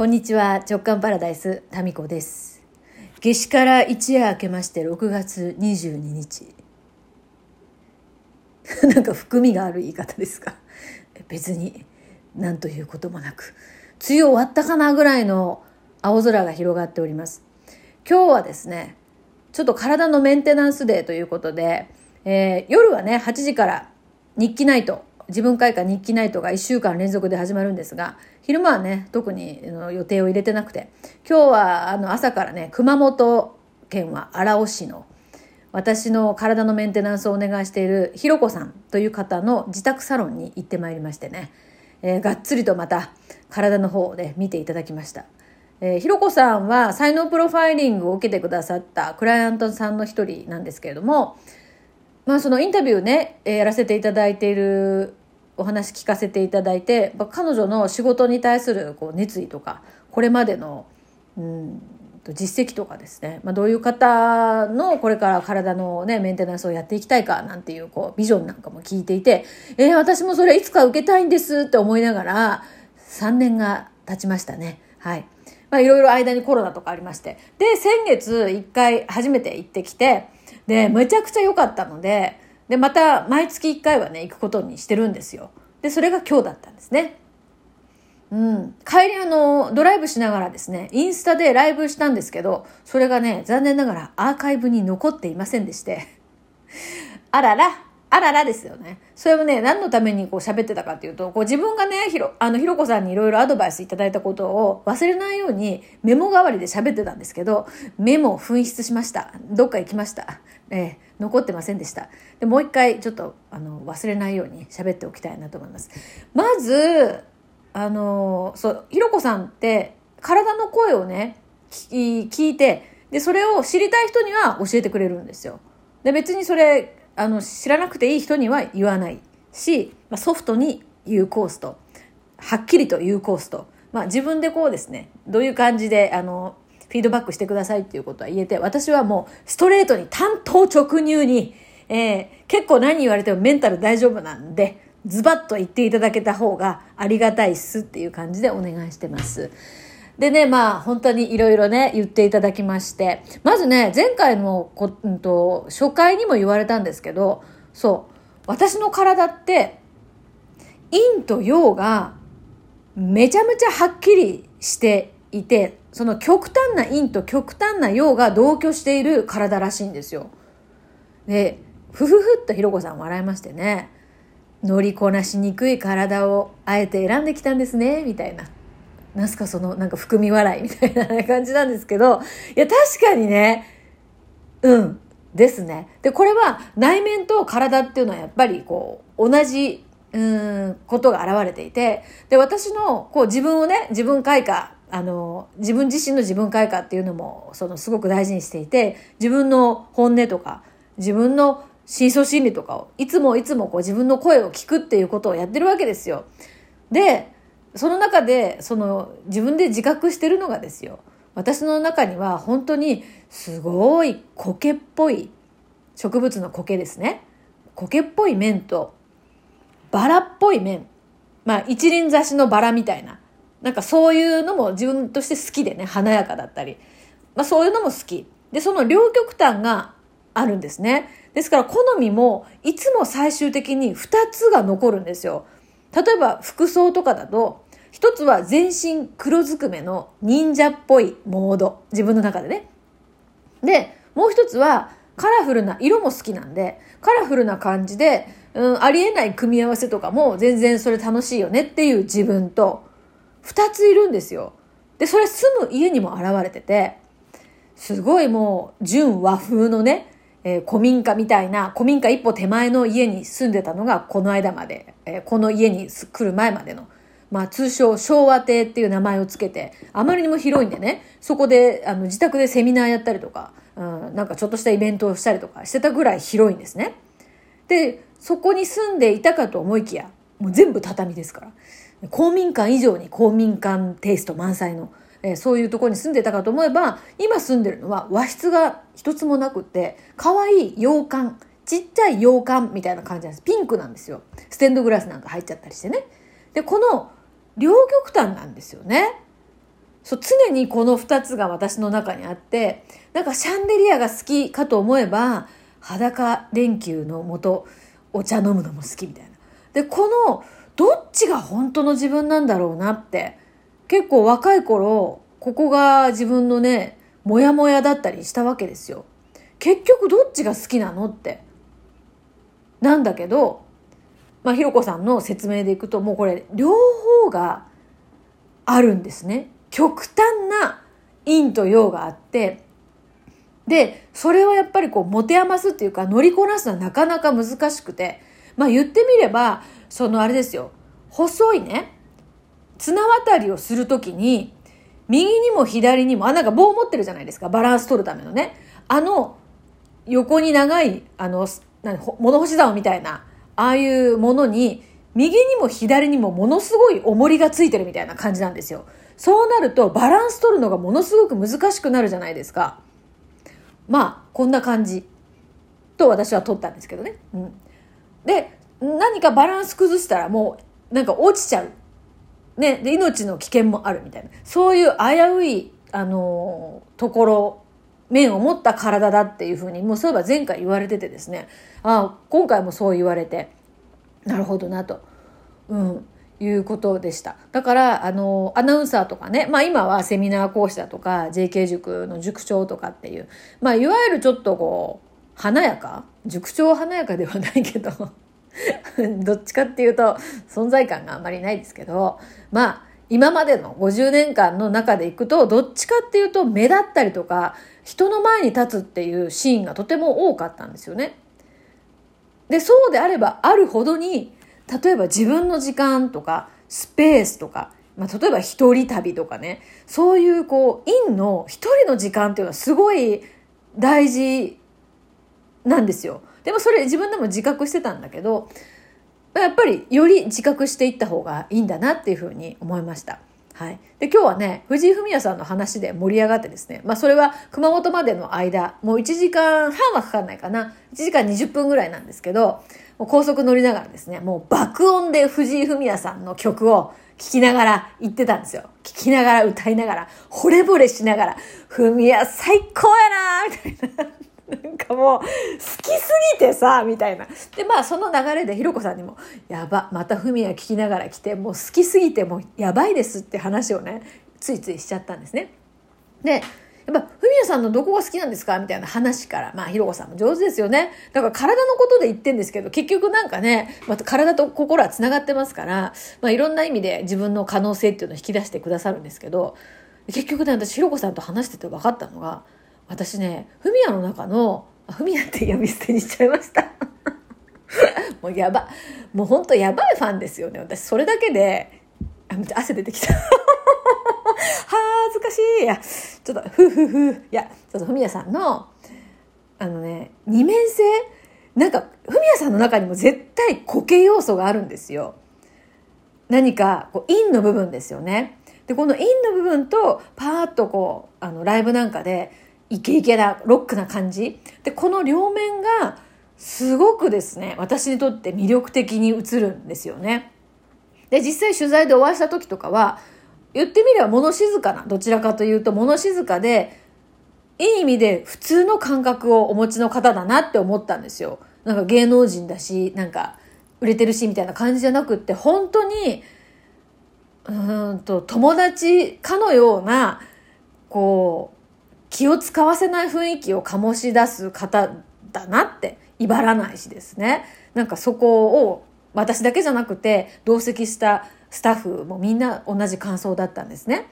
こんにちは直感パラダイスタミコです。夏至から一夜明けまして6月22日。なんか含みがある言い方ですか？別に何ということもなく。梅雨終わったかなぐらいの青空が広がっております。今日はですねちょっと体のメンテナンスデーということで、えー、夜はね8時から日記ナイト自分会館日記ナイトが1週間連続で始まるんですが昼間はね特に予定を入れてなくて今日はあの朝からね熊本県は荒尾市の私の体のメンテナンスをお願いしているひろこさんという方の自宅サロンに行ってまいりましてね、えー、がっつりとまた体の方で見ていただきました。えー、ひろこさんは才能プロファイリングを受けてくださったクライアントさんの一人なんですけれども、まあそのインタビューね、えー、やらせていただいているお話聞かせていただいて彼女の仕事に対するこう熱意とかこれまでの、うん、実績とかですね、まあ、どういう方のこれから体の、ね、メンテナンスをやっていきたいかなんていうこうビジョンなんかも聞いていて、えー、私もそれいつか受けたいんですって思いながら3年が経ちましたね。はい。まあいろいろ間にコロナとかありまして。で、先月1回初めて行ってきて、で、めちゃくちゃ良かったので、で、また毎月1回はね、行くことにしてるんですよ。で、それが今日だったんですね。うん。帰りあの、ドライブしながらですね、インスタでライブしたんですけど、それがね、残念ながらアーカイブに残っていませんでして。あらら、あららですよね。それもね、何のためにこう喋ってたかっていうと、こう自分がね、ひろ、あの、ひろこさんにいろいろアドバイスいただいたことを忘れないようにメモ代わりで喋ってたんですけど、メモを紛失しました。どっか行きました。えー残ってませんでした。で、もう一回ちょっと、あの、忘れないように喋っておきたいなと思います。まず、あの、そう、ひろこさんって、体の声をね、聞いて、で、それを知りたい人には教えてくれるんですよ。で、別にそれ、あの、知らなくていい人には言わないし、まあ、ソフトに言うコースと、はっきりと言うコースと、まあ、自分でこうですね、どういう感じで、あの、フィードバックしてくださいっていうことは言えて、私はもうストレートに担当直入に、えー、結構何言われてもメンタル大丈夫なんで、ズバッと言っていただけた方がありがたいっすっていう感じでお願いしてます。でね、まあ本当にいろいろね、言っていただきまして、まずね、前回のこ、うんと、初回にも言われたんですけど、そう、私の体って、陰と陽がめちゃめちゃはっきりしていて、その極端な陰と極端な陽が同居している体らしいんですよ。で、ふふふっとひろこさん笑いましてね、乗りこなしにくい体をあえて選んできたんですね、みたいな。なんすかそのなんか含み笑いみたいな感じなんですけど、いや確かにね、うん、ですね。で、これは内面と体っていうのはやっぱりこう、同じ、うん、ことが現れていて、で、私のこう自分をね、自分開花あの、自分自身の自分開花っていうのも、その、すごく大事にしていて、自分の本音とか、自分の深層心理とかを、いつもいつもこう自分の声を聞くっていうことをやってるわけですよ。で、その中で、その、自分で自覚してるのがですよ。私の中には本当にすごい苔っぽい植物の苔ですね。苔っぽい面と、バラっぽい面。まあ一輪挿しのバラみたいな。なんかそういうのも自分として好きでね、華やかだったり。まあそういうのも好き。で、その両極端があるんですね。ですから好みもいつも最終的に2つが残るんですよ。例えば服装とかだと、一つは全身黒ずくめの忍者っぽいモード。自分の中でね。で、もう一つはカラフルな色も好きなんで、カラフルな感じで、うん、ありえない組み合わせとかも全然それ楽しいよねっていう自分と、二ついるんですよ。で、それ住む家にも現れてて、すごいもう、純和風のね、えー、古民家みたいな、古民家一歩手前の家に住んでたのが、この間まで、えー、この家に来る前までの、まあ通称昭和亭っていう名前をつけて、あまりにも広いんでね、そこで、あの、自宅でセミナーやったりとか、うん、なんかちょっとしたイベントをしたりとかしてたぐらい広いんですね。で、そこに住んでいたかと思いきや、もう全部畳ですから。公民館以上に公民館テイスト満載の、えー、そういうところに住んでたかと思えば、今住んでるのは和室が一つもなくって、可愛い洋館、ちっちゃい洋館みたいな感じなんです。ピンクなんですよ。ステンドグラスなんか入っちゃったりしてね。で、この両極端なんですよね。そう常にこの2つが私の中にあってなんかシャンデリアが好きかと思えば裸連休のもとお茶飲むのも好きみたいな。でこのどっちが本当の自分なんだろうなって結構若い頃ここが自分のねモヤモヤだったりしたわけですよ。結局どっちが好きなのって。なんだけど、まあ、ひろこさんの説明でいくともうこれ両方があるんですね。極端な陰と陽があって、で、それをやっぱりこう持て余すっていうか乗りこなすのはなかなか難しくて、まあ言ってみれば、そのあれですよ、細いね、綱渡りをするときに、右にも左にも、あ、なんか棒持ってるじゃないですか、バランス取るためのね。あの、横に長い、あの、物干し竿みたいな、ああいうものに、右にも左にもものすごい重りがついてるみたいな感じなんですよ。そうなるとバランス取るのがものすごく難しくなるじゃないですか。まあ、こんな感じと私は取ったんですけどね。うん。で、何かバランス崩したらもうなんか落ちちゃう。ね。で、命の危険もあるみたいな。そういう危うい、あの、ところ、面を持った体だっていうふうに、もうそういえば前回言われててですね。ああ、今回もそう言われて、なるほどなと。うん。いうことでした。だから、あの、アナウンサーとかね、まあ今はセミナー講師だとか、JK 塾の塾長とかっていう、まあいわゆるちょっとこう、華やか塾長華やかではないけど どっちかっていうと存在感があんまりないですけど、まあ今までの50年間の中でいくと、どっちかっていうと目立ったりとか、人の前に立つっていうシーンがとても多かったんですよね。で、そうであればあるほどに、例えば自分の時間とかスペースとか、まあ、例えば一人旅とかねそういうこう陰の一人の時間っていうのはすごい大事なんですよ。でもそれ自分でも自覚してたんだけどやっぱりより自覚していった方がいいんだなっていうふうに思いました。はい。で、今日はね、藤井フミヤさんの話で盛り上がってですね、まあそれは熊本までの間、もう1時間半はかかんないかな。1時間20分ぐらいなんですけど、もう高速乗りながらですね、もう爆音で藤井フミヤさんの曲を聴きながら行ってたんですよ。聴きながら歌いながら、惚れ惚れしながら、フミヤ最高やなみたいな。なんかもう、好きすぎてさ、みたいな。で、まあ、その流れで、ひろこさんにも、やば、またフミヤ聞きながら来て、もう好きすぎて、もうやばいですって話をね、ついついしちゃったんですね。で、やっぱ、ふみやさんのどこが好きなんですかみたいな話から、まあ、ひろこさんも上手ですよね。だから体のことで言ってんですけど、結局なんかね、また体と心は繋がってますから、まあ、いろんな意味で自分の可能性っていうのを引き出してくださるんですけど、結局ね、私、ひろこさんと話してて分かったのが、私ね、フミヤの中の、フミヤって呼び捨てにしちゃいました。もうやば、もうほんとやばいファンですよね。私、それだけで、あ、めっちゃ汗出てきた。恥ずかしい。いや、ちょっと、ふふふ。いや、ちょっとフミヤさんの、あのね、二面性？なんか、フミヤさんの中にも絶対固形要素があるんですよ。何か、こう、陰の部分ですよね。で、この陰の部分と、パーッとこう、あの、ライブなんかで、イケイケな、ロックな感じ。で、この両面が、すごくですね、私にとって魅力的に映るんですよね。で、実際取材でお会いした時とかは、言ってみれば物静かな、どちらかというと物静かで、いい意味で普通の感覚をお持ちの方だなって思ったんですよ。なんか芸能人だし、なんか売れてるしみたいな感じじゃなくって、本当に、うんと、友達かのような、こう、気を使わせない雰囲気を醸し出す方だなって威張らないしですね。なんかそこを私だけじゃなくて同席したスタッフもみんな同じ感想だったんですね。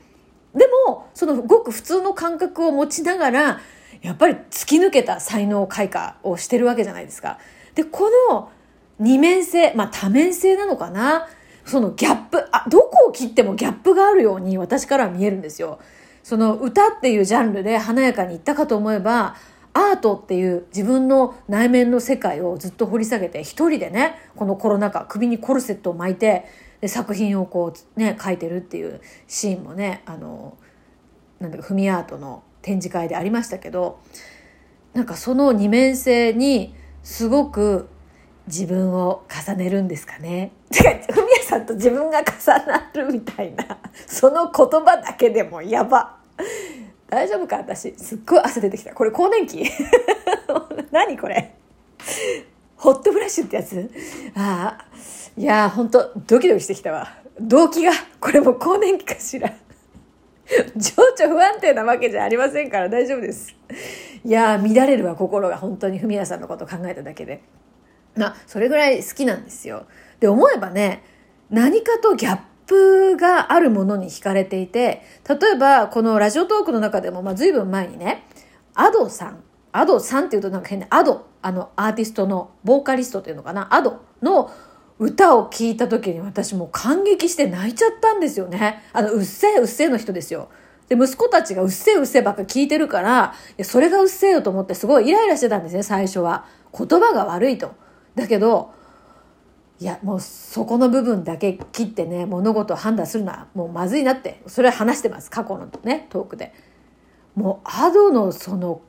でもそのごく普通の感覚を持ちながらやっぱり突き抜けた才能開花をしてるわけじゃないですか。でこの二面性まあ多面性なのかな？そのギャップあどこを切ってもギャップがあるように私からは見えるんですよ。その歌っていうジャンルで華やかにいったかと思えば、アートっていう自分の内面の世界をずっと掘り下げて、一人でね、このコロナ禍、首にコルセットを巻いて、で作品をこうね、書いてるっていうシーンもね、あの、なんだか、フミアートの展示会でありましたけど、なんかその二面性にすごく自分を重ねるんですかね。てか、ふみやさんと自分が重なるみたいなその言葉だけでもやば大丈夫か私。すっごい汗出てきた。これ更年期？何これ？ホットフラッシュってやつ？ああいやーほんとドキドキしてきたわ。動機がこれも更年期かしら。情緒不安定なわけじゃありませんから大丈夫です。いやー乱れるわ心が。本当にフミヤさんのことを考えただけで。まそれぐらい好きなんですよ。で思えばね何かとギャップがあるものに惹かれていて例えばこのラジオトークの中でも、まあ、随分前にねアドさんアドさんっていうとなんか変なアドあのアーティストのボーカリストっていうのかなアドの歌を聴いた時に私もう感激して泣いちゃったんですよね。あの、うっせえうっせえの人ですよ。で、息子たちがうっせえうっせえばっか聞いてるから、それがうっせえよと思ってすごいイライラしてたんですね、最初は。言葉が悪いと。だけど、いや、もうそこの部分だけ切ってね、物事を判断するのはもうまずいなって、それは話してます、過去のね、トークで。もう、アドのその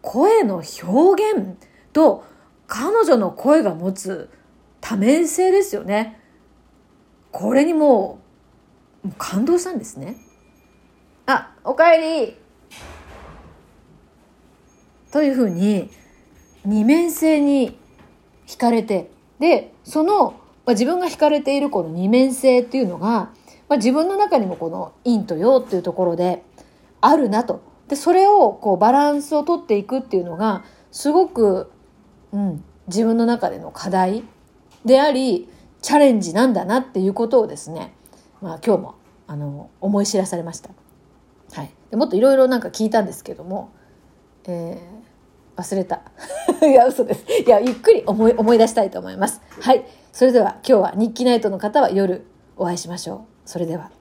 声の表現と、彼女の声が持つ多面性ですよね。これにもう感動したんですね。あ、おかえりというふうに二面性に惹かれてでその、まあ、自分が惹かれているこの二面性っていうのが、まあ、自分の中にもこの陰と陽っていうところであるなとでそれをこうバランスをとっていくっていうのがすごく、うん、自分の中での課題でありチャレンジなんだなっていうことをですね、まあ、今日もあの思い知らされました。はい、でもっといろいろなんか聞いたんですけども、えー、忘れた。いや嘘です。いやゆっくり思い思い出したいと思います。はい。それでは今日は日記ナイトの方は夜お会いしましょう。それでは。